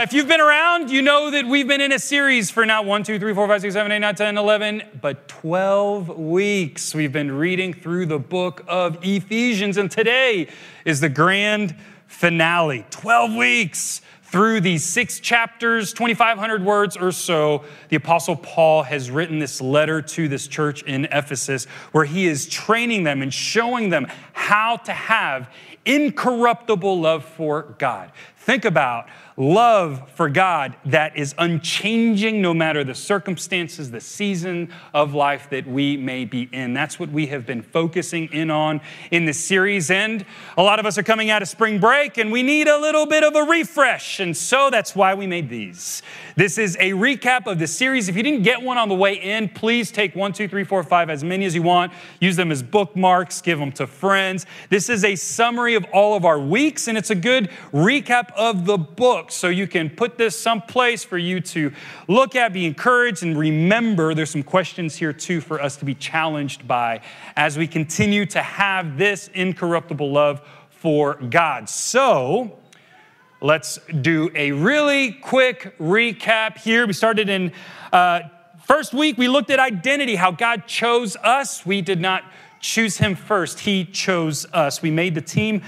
If you've been around, you know that we've been in a series for not 1, 2, 3, 4, 5, 6, 7, 8, 9, 10, 11, but 12 weeks. We've been reading through the book of Ephesians, and today is the grand finale. 12 weeks through these six chapters, 2,500 words or so. The Apostle Paul has written this letter to this church in Ephesus where he is training them and showing them how to have incorruptible love for God. Think about love for God that is unchanging no matter the circumstances, the season of life that we may be in. That's what we have been focusing in on in this series. And a lot of us are coming out of spring break and we need a little bit of a refresh. And so that's why we made these. This is a recap of the series. If you didn't get one on the way in, please take one, two, three, four, five, as many as you want. Use them as bookmarks, give them to friends. This is a summary of all of our weeks, and it's a good recap of the book. So you can put this someplace for you to look at, be encouraged, and remember there's some questions here too for us to be challenged by as we continue to have this incorruptible love for God. So, Let's do a really quick recap here. We started in uh, first week, we looked at identity, how God chose us. We did not choose Him first, He chose us. We made the team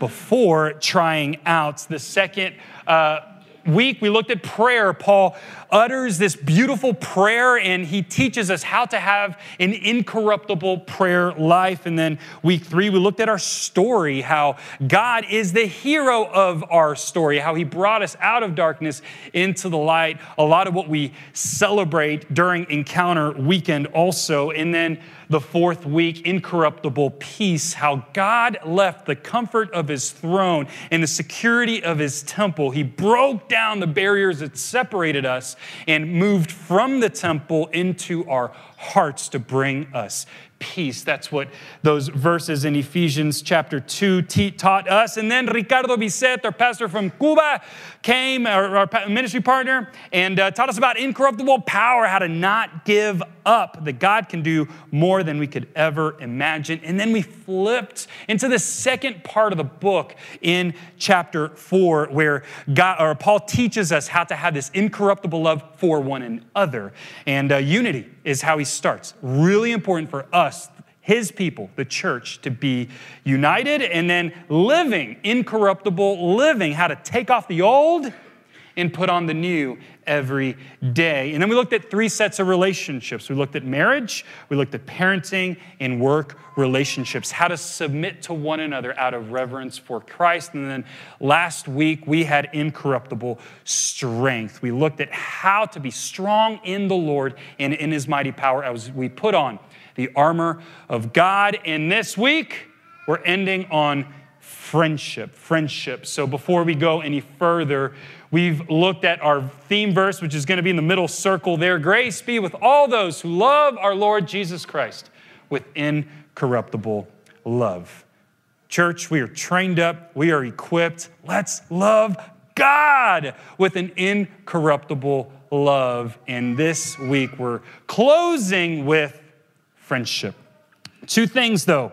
before trying out. The second uh, week, we looked at prayer. Paul utters this beautiful prayer and he teaches us how to have an incorruptible prayer life. And then week three, we looked at our story, how God is the hero of our story, how he brought us out of darkness into the light. A lot of what we celebrate during Encounter Weekend also. And then the fourth week, incorruptible peace, how God left the comfort of his throne and the security of his temple. He broke down the barriers that separated us and moved from the temple into our hearts to bring us peace. That's what those verses in Ephesians chapter 2 te- taught us. And then Ricardo Bisset, our pastor from Cuba, came, our, our ministry partner, and uh, taught us about incorruptible power, how to not give up, that God can do more than we could ever imagine. And then we flipped into the second part of the book in chapter 4, where God, or Paul teaches us how to have this incorruptible love for one another. And uh, unity is how he starts. Really important for us, his people, the church, to be united and then living, incorruptible living, how to take off the old and put on the new every day. And then we looked at three sets of relationships. We looked at marriage, we looked at parenting, and work relationships, how to submit to one another out of reverence for Christ. And then last week, we had incorruptible strength. We looked at how to be strong in the Lord and in his mighty power as we put on the armor of God. And this week, we're ending on friendship. Friendship. So before we go any further, we've looked at our theme verse, which is going to be in the middle circle there. Grace be with all those who love our Lord Jesus Christ with incorruptible love. Church, we are trained up, we are equipped. Let's love God with an incorruptible love. And this week we're closing with friendship. Two things, though,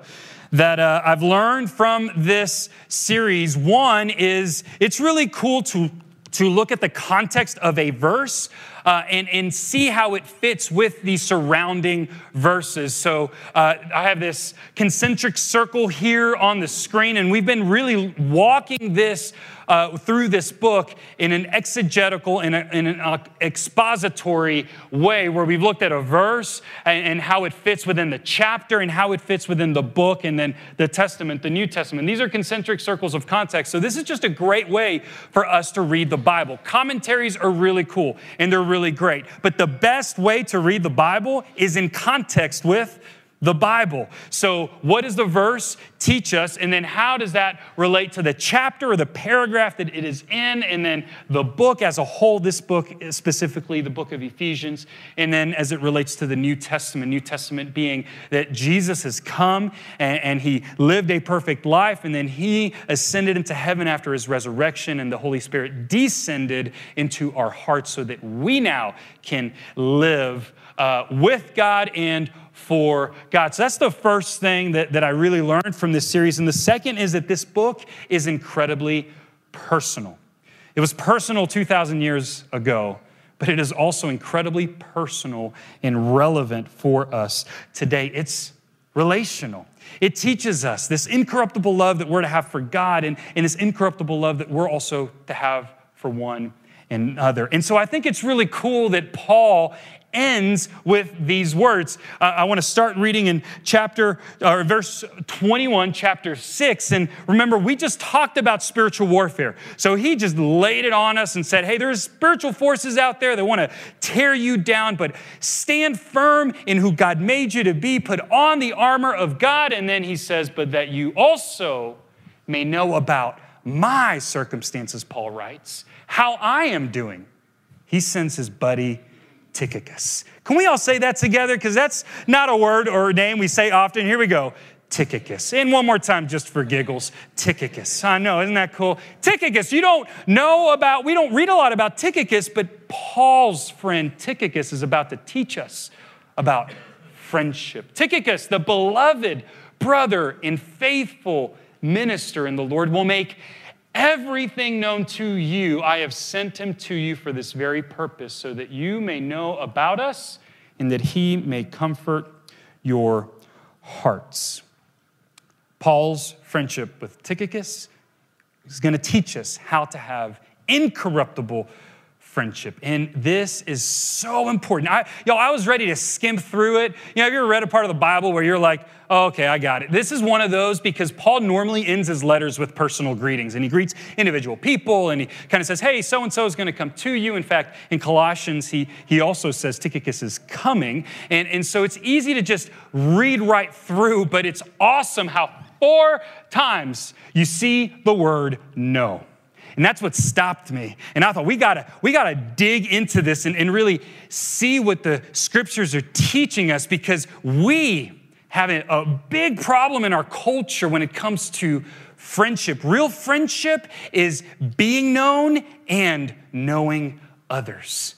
that uh, I've learned from this series. One is it's really cool to, to look at the context of a verse uh, and, and see how it fits with the surrounding verses. So uh, I have this concentric circle here on the screen, and we've been really walking this uh, through this book in an exegetical, in, a, in an expository way, where we've looked at a verse and, and, how it fits within the chapter and how it fits within the book and then the Testament, the New Testament. These are concentric circles of context. So this is just a great way for us to read the Bible. Commentaries are really cool and they're really great. But the best way to read the Bible is in context with the Bible. So, what does the verse teach us? And then, how does that relate to the chapter or the paragraph that it is in? And then, the book as a whole, this book, specifically the book of Ephesians. And then, as it relates to the New Testament, New Testament being that Jesus has come and, and he lived a perfect life, and then he ascended into heaven after his resurrection, and the Holy Spirit descended into our hearts so that we now can live uh, with God and for God. So that's the first thing that, that I really learned from this series. And the second is that this book is incredibly personal. It was personal 2,000 years ago, but it is also incredibly personal and relevant for us today. It's relational. It teaches us this incorruptible love that we're to have for God and, and this incorruptible love that we're also to have for one another. And so I think it's really cool that Paul ends with these words. Uh, I want to start reading in chapter or verse 21, chapter 6. And remember, we just talked about spiritual warfare. So he just laid it on us and said, Hey, there's spiritual forces out there that want to tear you down, but stand firm in who God made you to be. Put on the armor of God. And then he says, But that you also may know about my circumstances, Paul writes, how I am doing. He sends his buddy Tychicus. Can we all say that together? Because that's not a word or a name we say often. Here we go. Tychicus. And one more time, just for giggles, Tychicus. I know, isn't that cool? Tychicus, you don't know about, we don't read a lot about Tychicus, but Paul's friend Tychicus is about to teach us about friendship. Tychicus, the beloved brother and faithful minister in the Lord, will make Everything known to you, I have sent him to you for this very purpose, so that you may know about us and that he may comfort your hearts. Paul's friendship with Tychicus is going to teach us how to have incorruptible friendship. And this is so important. I, yo, I was ready to skim through it. You know, have you ever read a part of the Bible where you're like, oh, okay, I got it. This is one of those because Paul normally ends his letters with personal greetings and he greets individual people and he kind of says, hey, so and so is going to come to you. In fact, in Colossians, he, he also says Tychicus is coming. And, and so it's easy to just read right through, but it's awesome how four times you see the word know. And that's what stopped me. And I thought, we gotta, we gotta dig into this and, and really see what the scriptures are teaching us because we have a, big problem in our culture when it comes to friendship. Real friendship is being known and knowing others.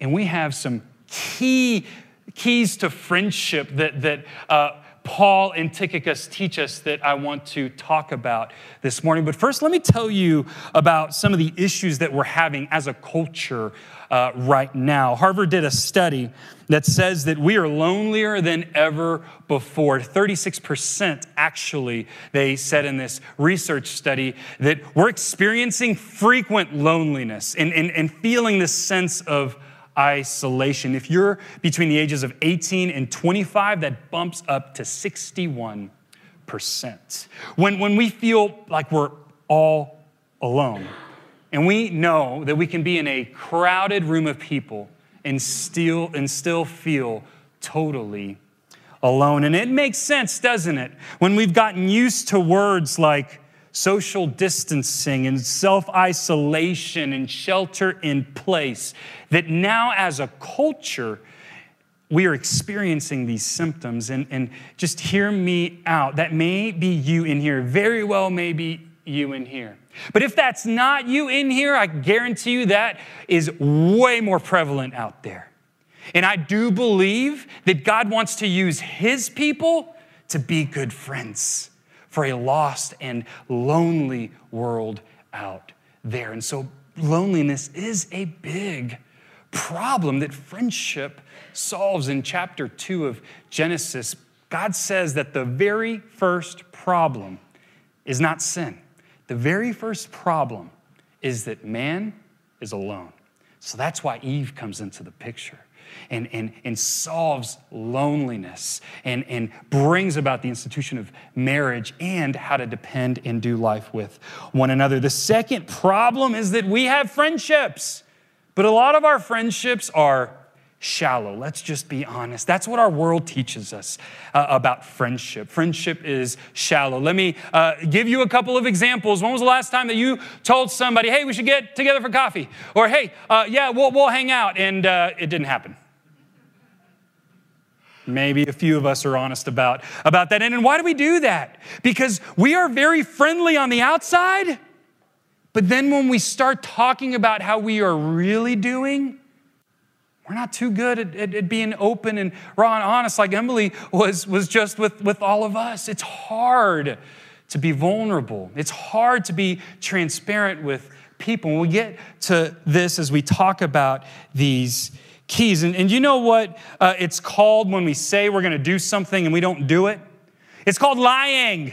And we have some key keys to friendship that, that uh, Paul and Tychicus teach us that I want to talk about this morning. But first, let me tell you about some of the issues that we're having as a culture uh, right now. Harvard did a study that says that we are lonelier than ever before. 36% actually, they said in this research study, that we're experiencing frequent loneliness and, and, and feeling this sense of isolation. If you're between the ages of 18 and 25, that bumps up to 61%. When, when we feel like we're all alone, and we know that we can be in a crowded room of people and still, and still feel totally alone. And it makes sense, doesn't it? When we've gotten used to words like social distancing and self isolation and shelter in place, that now as a culture, we are experiencing these symptoms. And, and just hear me out. That may be you in here, very well, may be you in here. But if that's not you in here, I guarantee you that is way more prevalent out there. And I do believe that God wants to use His people to be good friends for a lost and lonely world out there. And so loneliness is a big problem that friendship solves in chapter 2 of Genesis. God says that the very first problem is not sin. The very first problem is that man is alone. So that's why Eve comes into the picture and, and, and solves loneliness and, and brings about the institution of marriage and how to depend and do life with one another. The second problem is that we have friendships, but a lot of our friendships are shallow. Let's just be honest. That's what our world teaches us uh, about friendship. Friendship is shallow. Let me uh, give you a couple of examples. When was the last time that you told somebody, hey, we should get together for coffee? Or, hey, uh, yeah, we'll, we'll hang out, and uh, it didn't happen? Maybe a few of us are honest about, about that. And, and why do we do that? Because we are very friendly on the outside, but then when we start talking about how we are really doing, we're not too good at, at, at, being open and raw and honest like Emily was, was just with, with all of us. It's hard to be vulnerable, it's hard to be transparent with people. When we get to this as we talk about these keys, and, and you know what uh, it's called when we say we're going to do something and we don't do it? It's called lying.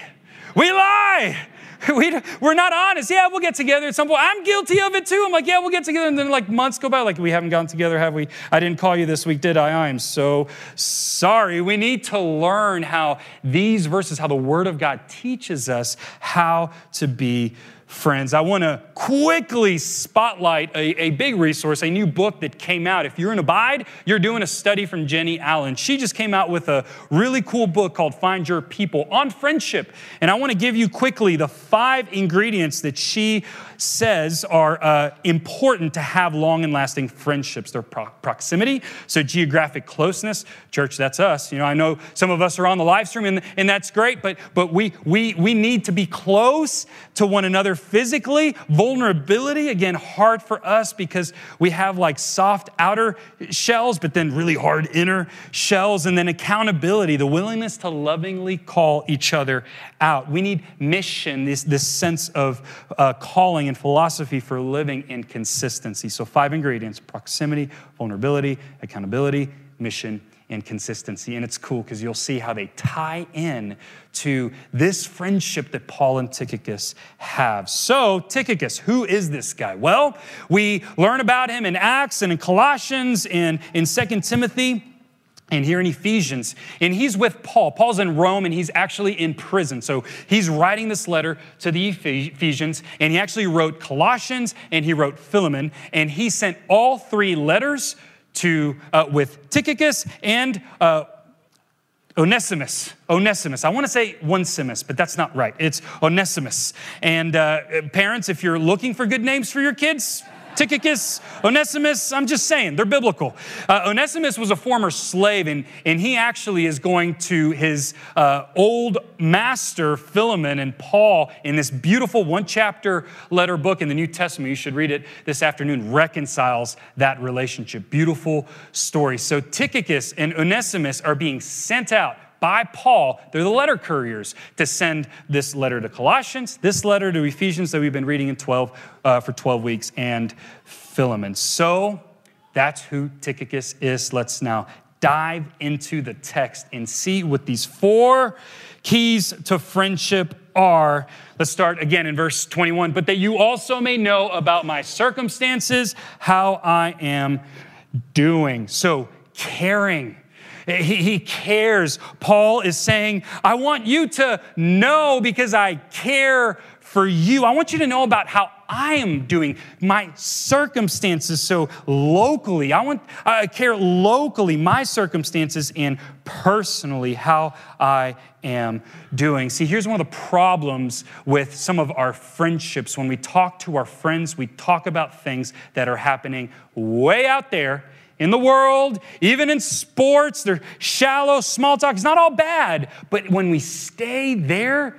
We lie. We, we're not honest. Yeah, we'll get together at some point. I'm guilty of it too. I'm like, yeah, we'll get together. And then like months go by, like, we haven't gotten together, have we? I didn't call you this week, did I? I am so sorry. We need to learn how these verses, how the Word of God teaches us how to be friends, I want to quickly spotlight a, a, big resource, a new book that came out. If you're in Abide, you're doing a study from Jennie Allen. She just came out with a really cool book called Find Your People on friendship. And I want to give you quickly the five ingredients that she says are uh, important to have long and lasting friendships. Their pro- proximity, so geographic closeness. Church, that's us. You know, I know some of us are on the live stream, and, and that's great, but, but we, we, we need to be close to one another physically. Vulnerability, again, hard for us because we have like soft outer shells, but then really hard inner shells. And then accountability, the willingness to lovingly call each other out. We need mission, this, this sense of uh, calling and philosophy for living in consistency. So, five ingredients proximity, vulnerability, accountability, mission, and consistency. And it's cool because you'll see how they tie in to this friendship that Paul and Tychicus have. So, Tychicus, who is this guy? Well, we learn about him in Acts and in Colossians and in 2 Timothy and here in Ephesians. And he's with Paul. Paul's in Rome and he's actually in prison. So he's writing this letter to the Ephesians and he actually wrote Colossians and he wrote Philemon. And he sent all three letters to uh, with Tychicus and uh, Onesimus. Onesimus. I want to say Onesimus, but that's not right. It's Onesimus. And uh, parents, if you're looking for good names for your kids, Tychicus, Onesimus, I'm just saying, they're biblical. Uh, Onesimus was a former slave, and, and he actually is going to his uh, old master, Philemon, and Paul, in this beautiful one chapter letter book in the New Testament. You should read it this afternoon, reconciles that relationship. Beautiful story. So Tychicus and Onesimus are being sent out by Paul, they're the letter couriers, to send this letter to Colossians, this letter to Ephesians that we've been reading in 12 uh, for 12 weeks, and Philemon. So that's who Tychicus is. Let's now dive into the text and see what these four keys to friendship are. Let's start again in verse 21. But that you also may know about my circumstances, how I am doing. So, caring he, he cares. Paul is saying, I want you to know because I care for you. I want you to know about how I am doing, my circumstances so locally. I want I care locally, my circumstances and personally how I am doing. See, here's one of the problems with some of our friendships. When we talk to our friends, we talk about things that are happening way out there in the world, even in sports. They're shallow, small talk. It's not all bad. But when we stay there,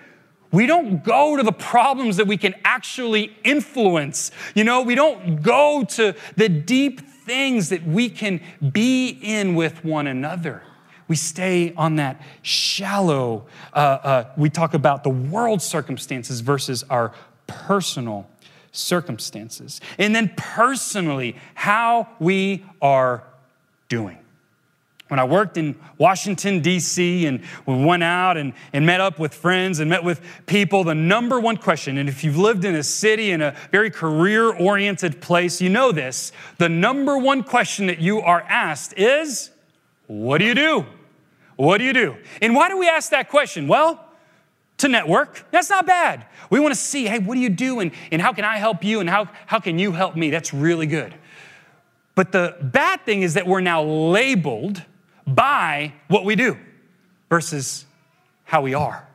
we don't go to the problems that we can actually influence. You know, we don't go to the deep things that we can be in with one another. We stay on that shallow, uh, uh, we talk about the world circumstances versus our personal circumstances. And then personally, how we are doing. When I worked in Washington, D.C., and we went out and, and met up with friends and met with people, the number one question, and if you've lived in a city in a very career oriented place, you know this. The number one question that you are asked is, What do you do? What do you do? And why do we ask that question? Well, to network. That's not bad. We want to see, hey, what do you do and, and how can I help you and how, how can you help me? That's really good. But the bad thing is that we're now labeled by what we do versus how we are.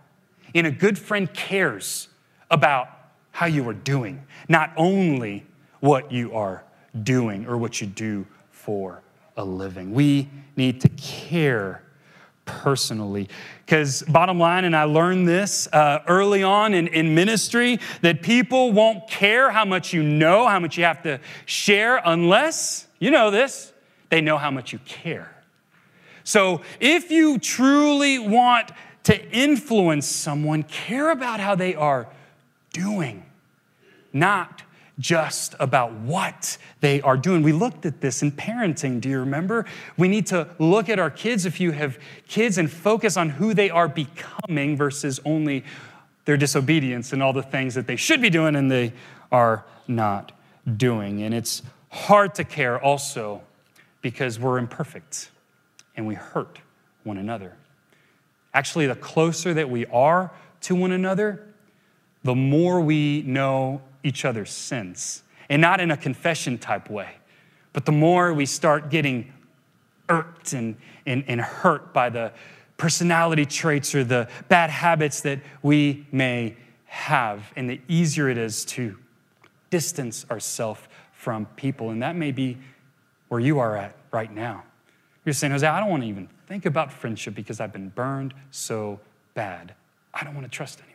And a good friend cares about how you are doing, not only what you are doing or what you do for a living. We need to care personally. Because, bottom line, and I learned this uh, early on in, in ministry, that people won't care how much you know, how much you have to share, unless, you know this, they know how much you care. So, if you truly want to influence someone, care about how they are doing, not just about what they are doing. We looked at this in parenting. Do you remember? We need to look at our kids if you have kids and focus on who they are becoming versus only their disobedience and all the things that they should be doing and they are not doing. And it's hard to care also because we're imperfect and we hurt one another. Actually, the closer that we are to one another, the more we know each other's sins. And not in a confession type way, but the more we start getting irked and, and, and hurt by the personality traits or the bad habits that we may have, and the easier it is to distance ourselves from people. And that may be where you are at right now. You're saying, Jose, I don't want to even think about friendship because I've been burned so bad. I don't want to trust anymore.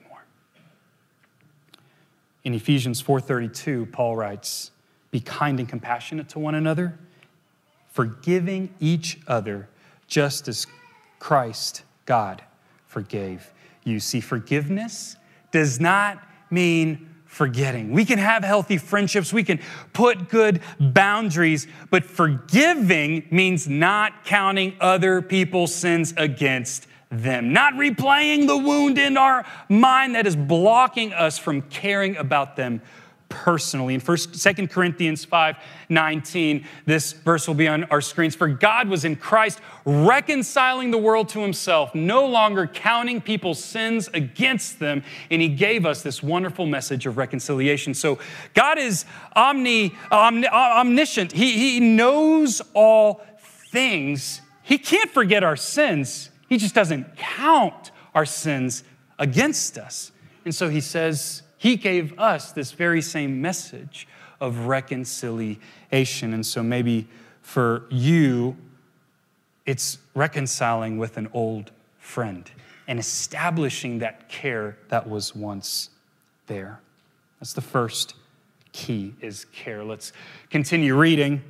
In Ephesians 4:32, Paul writes, "Be kind and compassionate to one another, forgiving each other just as Christ, God, forgave you." See, forgiveness does not mean forgetting. We can have healthy friendships, we can put good boundaries, but forgiving means not counting other people's sins against them, not replaying the wound in our mind that is blocking us from caring about them personally. In first, Second Corinthians 5 19, this verse will be on our screens. For God was in Christ reconciling the world to himself, no longer counting people's sins against them, and he gave us this wonderful message of reconciliation. So God is omni, omni omniscient, he, he knows all things. He can't forget our sins. He just doesn't count our sins against us. And so he says, He gave us this very same message of reconciliation. And so maybe for you, it's reconciling with an old friend and establishing that care that was once there. That's the first key is care. Let's continue reading.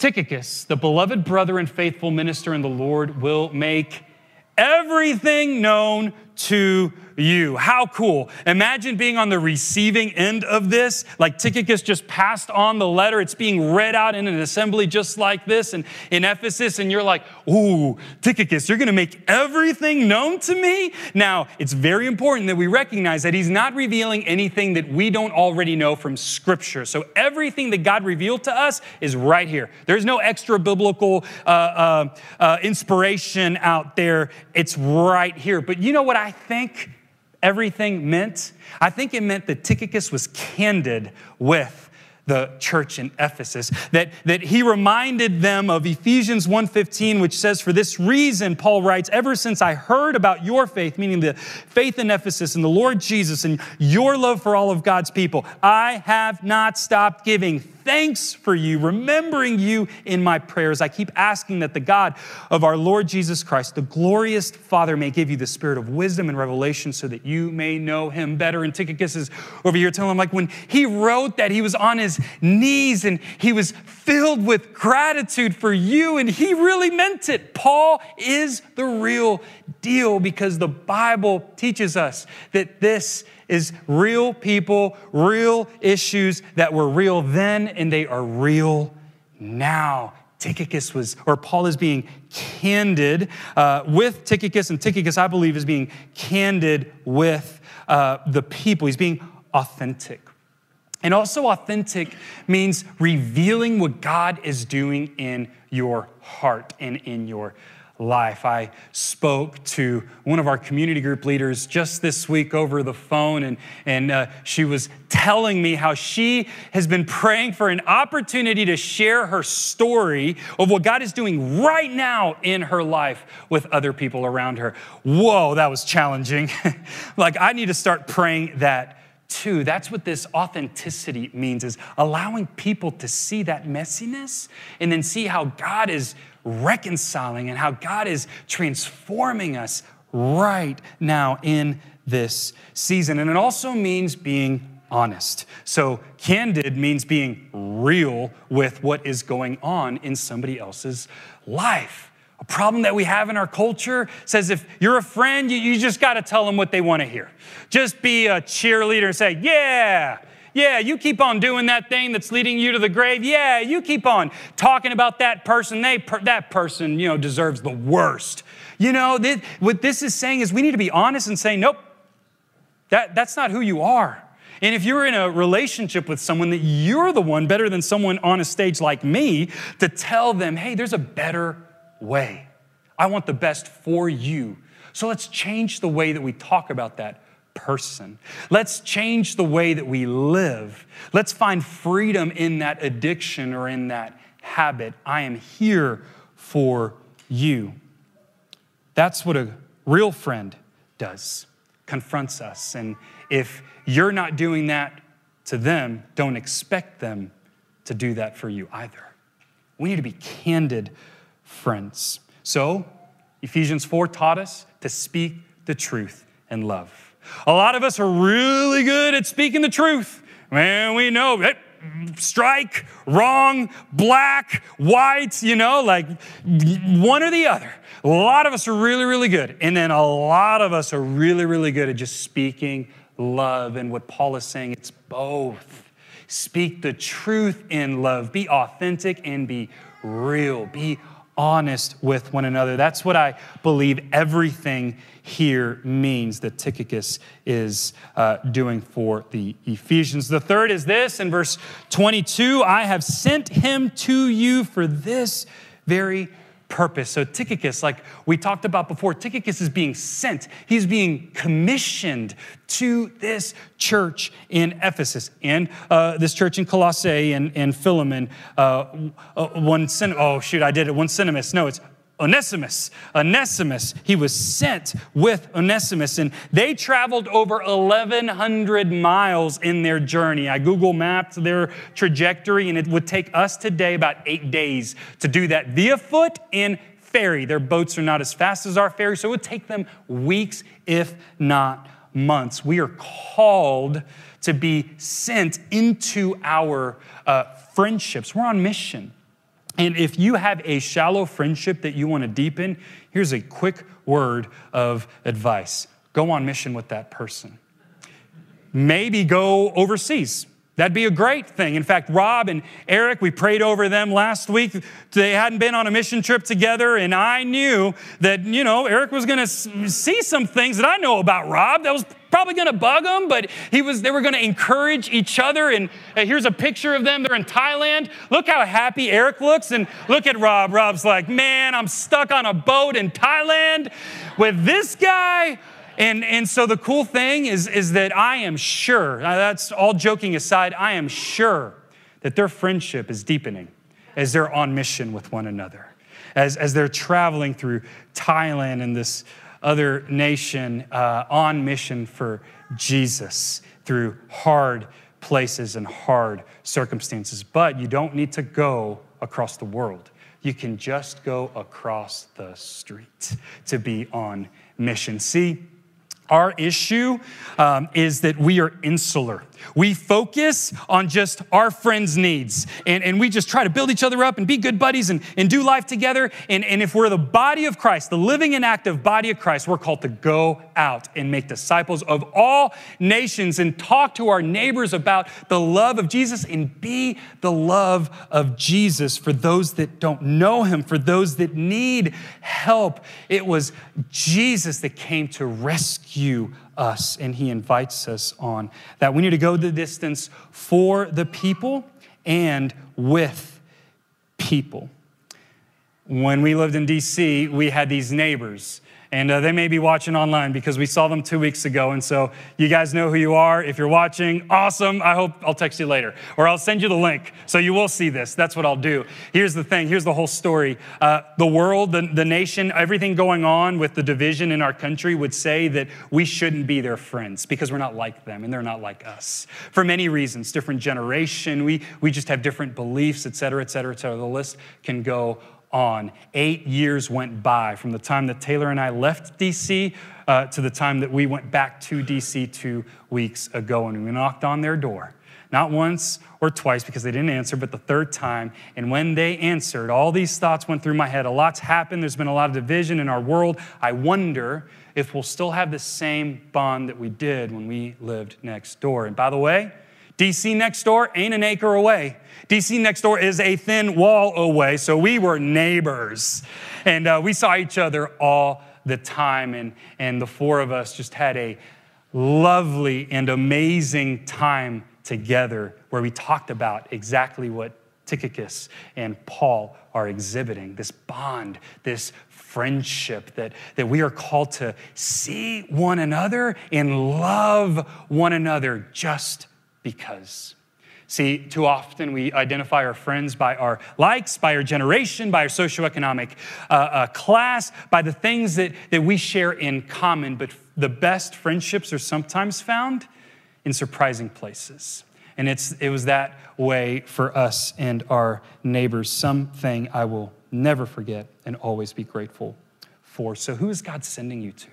Tychicus, the beloved brother and faithful minister in the Lord, will make everything known to you. How cool. Imagine being on the receiving end of this. Like Tychicus just passed on the letter. It's being read out in an assembly just like this and in Ephesus. And you're like, ooh, Tychicus, you're going to make everything known to me? Now, it's very important that we recognize that he's not revealing anything that we don't already know from Scripture. So everything that God revealed to us is right here. There's no extra biblical uh, uh, uh, inspiration out there. It's right here. But you know what I think? Everything meant? I think it meant that Tychicus was candid with the church in Ephesus that, that he reminded them of Ephesians 1:15 which says for this reason Paul writes ever since I heard about your faith meaning the faith in Ephesus and the Lord Jesus and your love for all of God's people I have not stopped giving thanks for you, remembering you in my prayers. I keep asking that the God of our Lord Jesus Christ, the glorious Father, may give you the spirit of wisdom and revelation so that you may know him better. And Tychicus is over here telling him, like, when he wrote that, he was on his knees and he was filled with gratitude for you, and he really meant it. Paul is the real deal because the Bible teaches us that this is real people, real issues that were real then and they are real now. Tychicus was, or Paul is being candid uh, with Tychicus, and Tychicus, I believe, is being candid with uh, the people. He's being authentic. And also, authentic means revealing what God is doing in your heart and in your life. I spoke to one of our community group leaders just this week over the phone, and, and uh, she was telling me how she has been praying for an opportunity to share her story of what God is doing right now in her life with other people around her. Whoa, that was challenging. like, I need to start praying that too. That's what this authenticity means is allowing people to see that messiness and then see how God is reconciling and how God is transforming us right now in this season. And it also means being honest. So, candid means being real with what is going on in somebody else's life. A problem that we have in our culture says if you're a friend, you, you just got to tell them what they want to hear. Just be a cheerleader and say, Yeah, yeah, you keep on doing that thing that's leading you to the grave. Yeah, you keep on talking about that person. They, per, that person, you know, deserves the worst. You know, what this is saying is we need to be honest and say, nope, that, that's not who you are. And if you're in a relationship with someone that you're the one better than someone on a stage like me to tell them, hey, there's a better way. I want the best for you. So let's change the way that we talk about that person. Let's change the way that we live. Let's find freedom in that addiction or in that habit. I am here for you. That's what a real friend does, confronts us. And if you're not doing that to them, don't expect them to do that for you either. We need to be candid friends. So, Ephesians 4 taught us to speak the truth in love. A lot of us are really good at speaking the truth. Man, we know hey, strike, wrong, black, white, you know, like one or the other. A lot of us are really, really good. And then a lot of us are really, really good at just speaking love. And what Paul is saying, it's both. Speak the truth in love, be authentic and be real, be honest with one another. That's what I believe everything here means that Tychicus is uh, doing for the Ephesians. The third is this in verse 22 I have sent him to you for this very purpose. So, Tychicus, like we talked about before, Tychicus is being sent. He's being commissioned to this church in Ephesus and uh, this church in Colossae and, and Philemon. Uh, uh, one, oh, shoot, I did it. One Cinemus. No, it's Onesimus. Onesimus, he was sent with Onesimus, and they traveled over 1,100 miles in their journey. I Google mapped their trajectory, and it would take us today about eight days to do that via foot and ferry. Their boats are not as fast as our ferry, so it would take them weeks, if not months. We are called to be sent into our uh, friendships. We're on mission. And if you have a shallow friendship that you want to deepen, here's a quick word of advice go on mission with that person. Maybe go overseas. That'd be a great thing. In fact, Rob and Eric, we prayed over them last week. They hadn't been on a mission trip together, and I knew that, you know, Eric was going to see some things that I know about Rob that was probably going to bug him, but he was, they were going to encourage each other. And uh, here's a picture of them. They're in Thailand. Look how happy Eric looks. And look at Rob. Rob's like, man, I'm stuck on a boat in Thailand with this guy. And, and so the cool thing is, is that I am sure, now that's all joking aside, I am sure that their friendship is deepening as they're on mission with one another, as, as they're traveling through Thailand and this other nation uh, on mission for Jesus through hard places and hard circumstances. But you don't need to go across the world. You can just go across the street to be on mission. See, our issue um, is that we are insular. We focus on just our friends' needs and, and we just try to build each other up and be good buddies and, and do life together. And, and if we're the body of Christ, the living and active body of Christ, we're called to go out and make disciples of all nations and talk to our neighbors about the love of Jesus and be the love of Jesus for those that don't know him, for those that need help. It was Jesus that came to rescue us, and He invites us on that. We need to go the distance for the people and with people. When we lived in DC, we had these neighbors and uh, they may be watching online because we saw them two weeks ago. And so you guys know who you are. If you're watching, awesome. I hope I'll text you later or I'll send you the link so you will see this. That's what I'll do. Here's the thing here's the whole story. Uh, the world, the, the nation, everything going on with the division in our country would say that we shouldn't be their friends because we're not like them and they're not like us for many reasons different generation, we, we just have different beliefs, et cetera, et cetera, et cetera. The list can go on. Eight years went by from the time that Taylor and I left DC uh, to the time that we went back to DC two weeks ago and we knocked on their door. not once or twice because they didn't answer, but the third time. And when they answered, all these thoughts went through my head. A lot's happened. There's been a lot of division in our world. I wonder if we'll still have the same bond that we did when we lived next door. And by the way, DC next door ain't an acre away. DC next door is a thin wall away, so we were neighbors. And uh, we saw each other all the time, and, and the four of us just had a lovely and amazing time together where we talked about exactly what Tychicus and Paul are exhibiting this bond, this friendship that, that we are called to see one another and love one another just because. See, too often we identify our friends by our likes, by our generation, by our socioeconomic uh, uh, class, by the things that, that we share in common. But the best friendships are sometimes found in surprising places. And it's, it was that way for us and our neighbors. Something I will never forget and always be grateful for. So, who is God sending you to?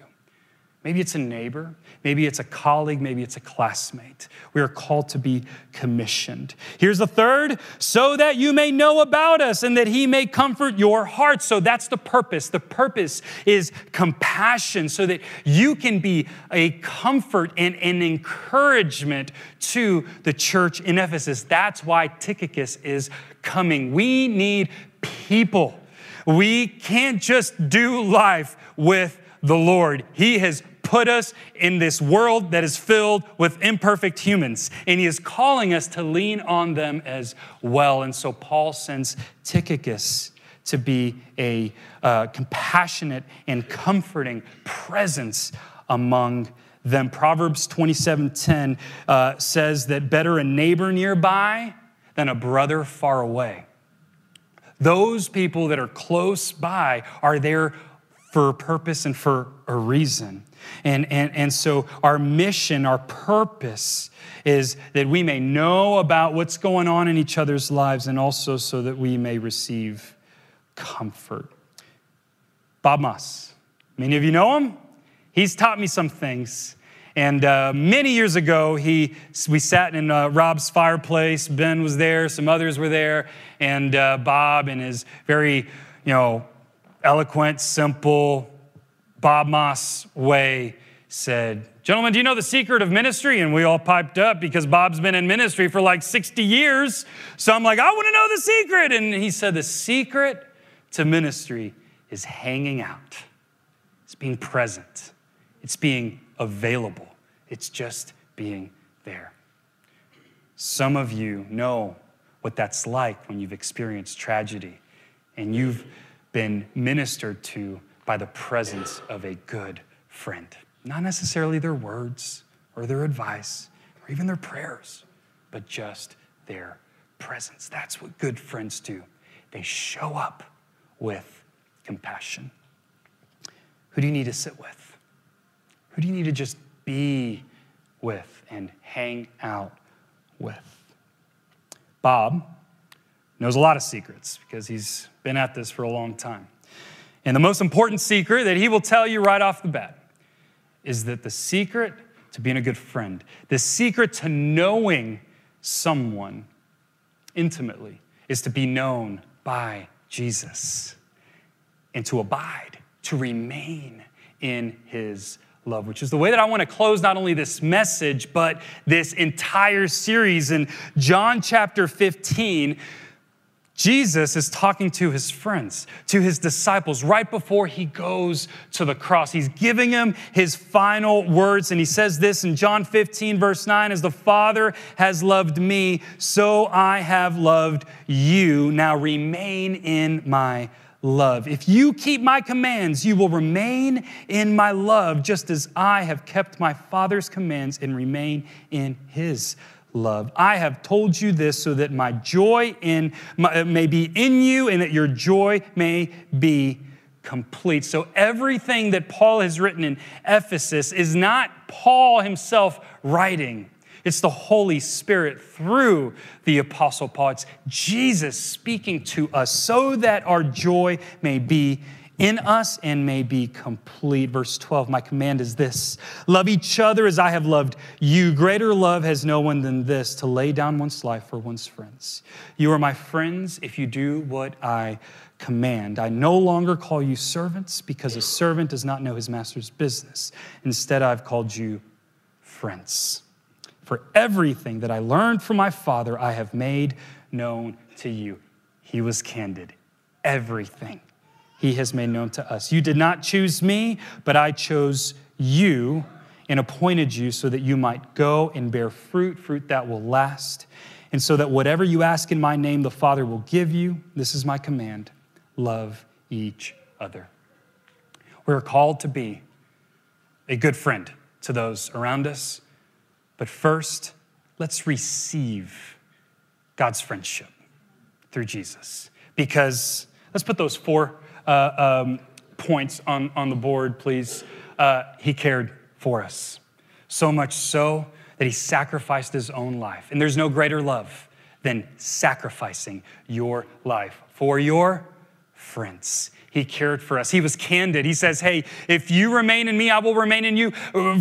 Maybe it's a neighbor, maybe it's a colleague, maybe it's a classmate. We are called to be commissioned. Here's the third so that you may know about us and that he may comfort your heart. So that's the purpose. The purpose is compassion so that you can be a comfort and an encouragement to the church in Ephesus. That's why Tychicus is coming. We need people. We can't just do life with the Lord. He has put us in this world that is filled with imperfect humans, and He is calling us to lean on them as well. And so Paul sends Tychicus to be a uh, compassionate and comforting presence among them. Proverbs 27:10 uh, says that better a neighbor nearby than a brother far away. Those people that are close by are there for a purpose and for a reason. And, and, and so, our mission, our purpose is that we may know about what's going on in each other's lives and also so that we may receive comfort. Bob Moss, many of you know him. He's taught me some things. And uh, many years ago, he, we sat in uh, Rob's fireplace. Ben was there, some others were there, and uh, Bob, in his very, you know, eloquent, simple, Bob Moss way said, Gentlemen, do you know the secret of ministry? And we all piped up because Bob's been in ministry for like 60 years. So I'm like, I want to know the secret. And he said, The secret to ministry is hanging out, it's being present, it's being available, it's just being there. Some of you know what that's like when you've experienced tragedy and you've been ministered to by the presence of a good friend. Not necessarily their words or their advice or even their prayers, but just their presence. That's what good friends do. They show up with compassion. Who do you need to sit with? Who do you need to just be with and hang out with? Bob knows a lot of secrets because he's been at this for a long time. And the most important secret that he will tell you right off the bat is that the secret to being a good friend, the secret to knowing someone intimately, is to be known by Jesus and to abide, to remain in his love, which is the way that I want to close not only this message, but this entire series. In John chapter 15, Jesus is talking to his friends, to his disciples, right before he goes to the cross. He's giving them his final words, and he says this in John 15, verse 9 As the Father has loved me, so I have loved you. Now remain in my love. If you keep my commands, you will remain in my love, just as I have kept my Father's commands and remain in his love. I have told you this so that my joy in, my, uh, may be in you and that your joy may be complete. So everything that Paul has written in Ephesus is not Paul himself writing. It's the Holy Spirit through the Apostle Paul. It's Jesus speaking to us so that our joy may be in us and may be complete. Verse 12, my command is this love each other as I have loved you. Greater love has no one than this to lay down one's life for one's friends. You are my friends if you do what I command. I no longer call you servants because a servant does not know his master's business. Instead, I've called you friends. For everything that I learned from my Father, I have made known to you. He was candid. Everything he has made known to us. You did not choose me, but I chose you and appointed you so that you might go and bear fruit, fruit that will last, and so that whatever you ask in my name, the Father will give you. This is my command love each other. We're called to be a good friend to those around us but first, let's receive God's friendship through Jesus. Because let's put those four uh, um, points on, on the board, please. Uh, he cared for us. So much so that he sacrificed his own life. And there's no greater love than sacrificing your life for your friends. He cared for us. He was candid. He says, Hey, if you remain in me, I will remain in you.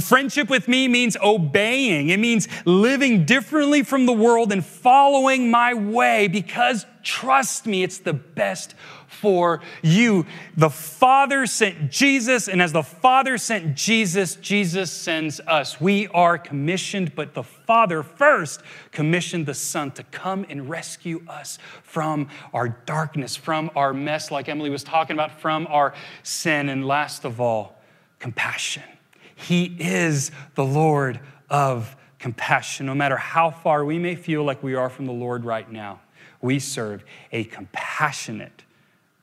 Friendship with me means obeying, it means living differently from the world and following my way because trust me, it's the best for you. The Father sent Jesus, and as the Father sent Jesus, Jesus sends us. We are commissioned, but the Father first commissioned the Son to come and rescue us from our darkness, from our mess, like Emily was talking about, from our sin. And last of all, compassion. He is the Lord of compassion. No matter how far we may feel like we are from the Lord right now, we serve a compassionate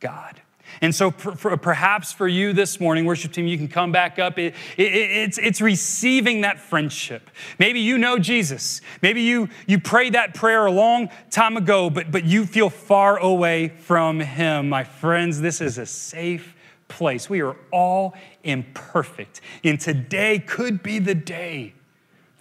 God. And so, per, perhaps for you this morning, worship team, you can come back up. It, it, it's, it's receiving that friendship. Maybe you know Jesus. Maybe you, you prayed that prayer a long time ago, but, but you feel far away from Him. My friends, this is a safe place. We are all imperfect. And today could be the day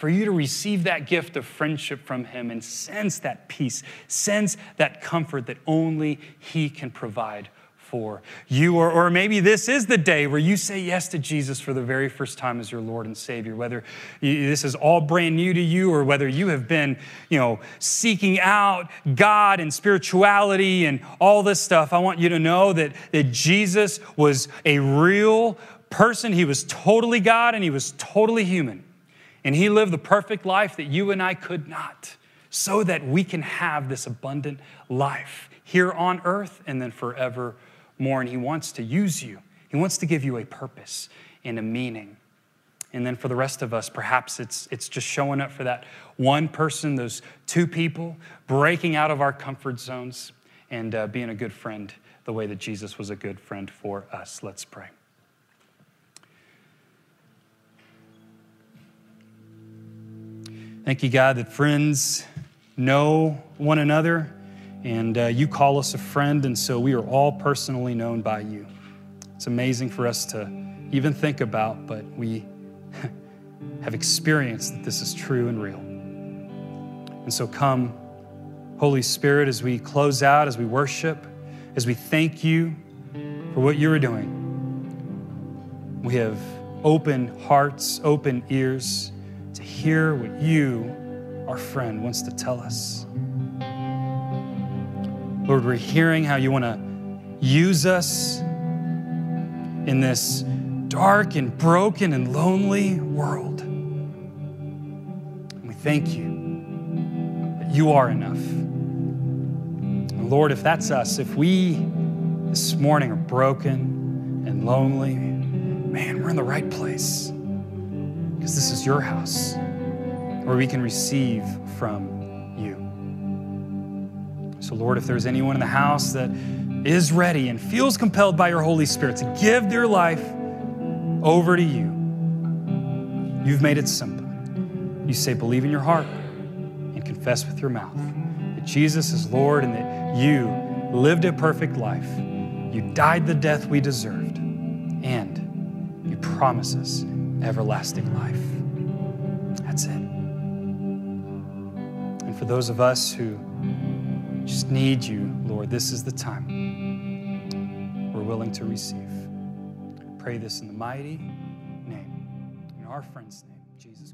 for you to receive that gift of friendship from Him and sense that peace, sense that comfort that only He can provide for you. Or, or maybe this is the day where you say yes to Jesus for the very first time as your Lord and Savior, whether you, this is all brand new to you or whether you have been, you know, seeking out God and spirituality and all this stuff. I want you to know that, that Jesus was a real person. He was totally God and he was totally human. And he lived the perfect life that you and I could not, so that we can have this abundant life here on earth and then forevermore. And he wants to use you, he wants to give you a purpose and a meaning. And then for the rest of us, perhaps it's, it's just showing up for that one person, those two people, breaking out of our comfort zones and uh, being a good friend the way that Jesus was a good friend for us. Let's pray. Thank you, God, that friends know one another and uh, you call us a friend, and so we are all personally known by you. It's amazing for us to even think about, but we have experienced that this is true and real. And so come, Holy Spirit, as we close out, as we worship, as we thank you for what you are doing. We have open hearts, open ears to hear what you, our friend, wants to tell us. Lord, we're hearing how you want to use us in this dark and broken and lonely world. And we thank you that you are enough. And Lord, if that's us, if we this morning are broken and lonely, man, we're in the right place because this is your house where we can receive from you. So, Lord, if there's anyone in the house that is ready and feels compelled by your Holy Spirit to give their life over to you, you've made it simple. You say, believe in your heart and confess with your mouth that Jesus is Lord and that you lived a perfect life. You died the death we deserved, and you promise us everlasting life. That's it. And for those of us who just need you, Lord, this is the time we're willing to receive. Pray this in the mighty name, in our friend's name, Jesus.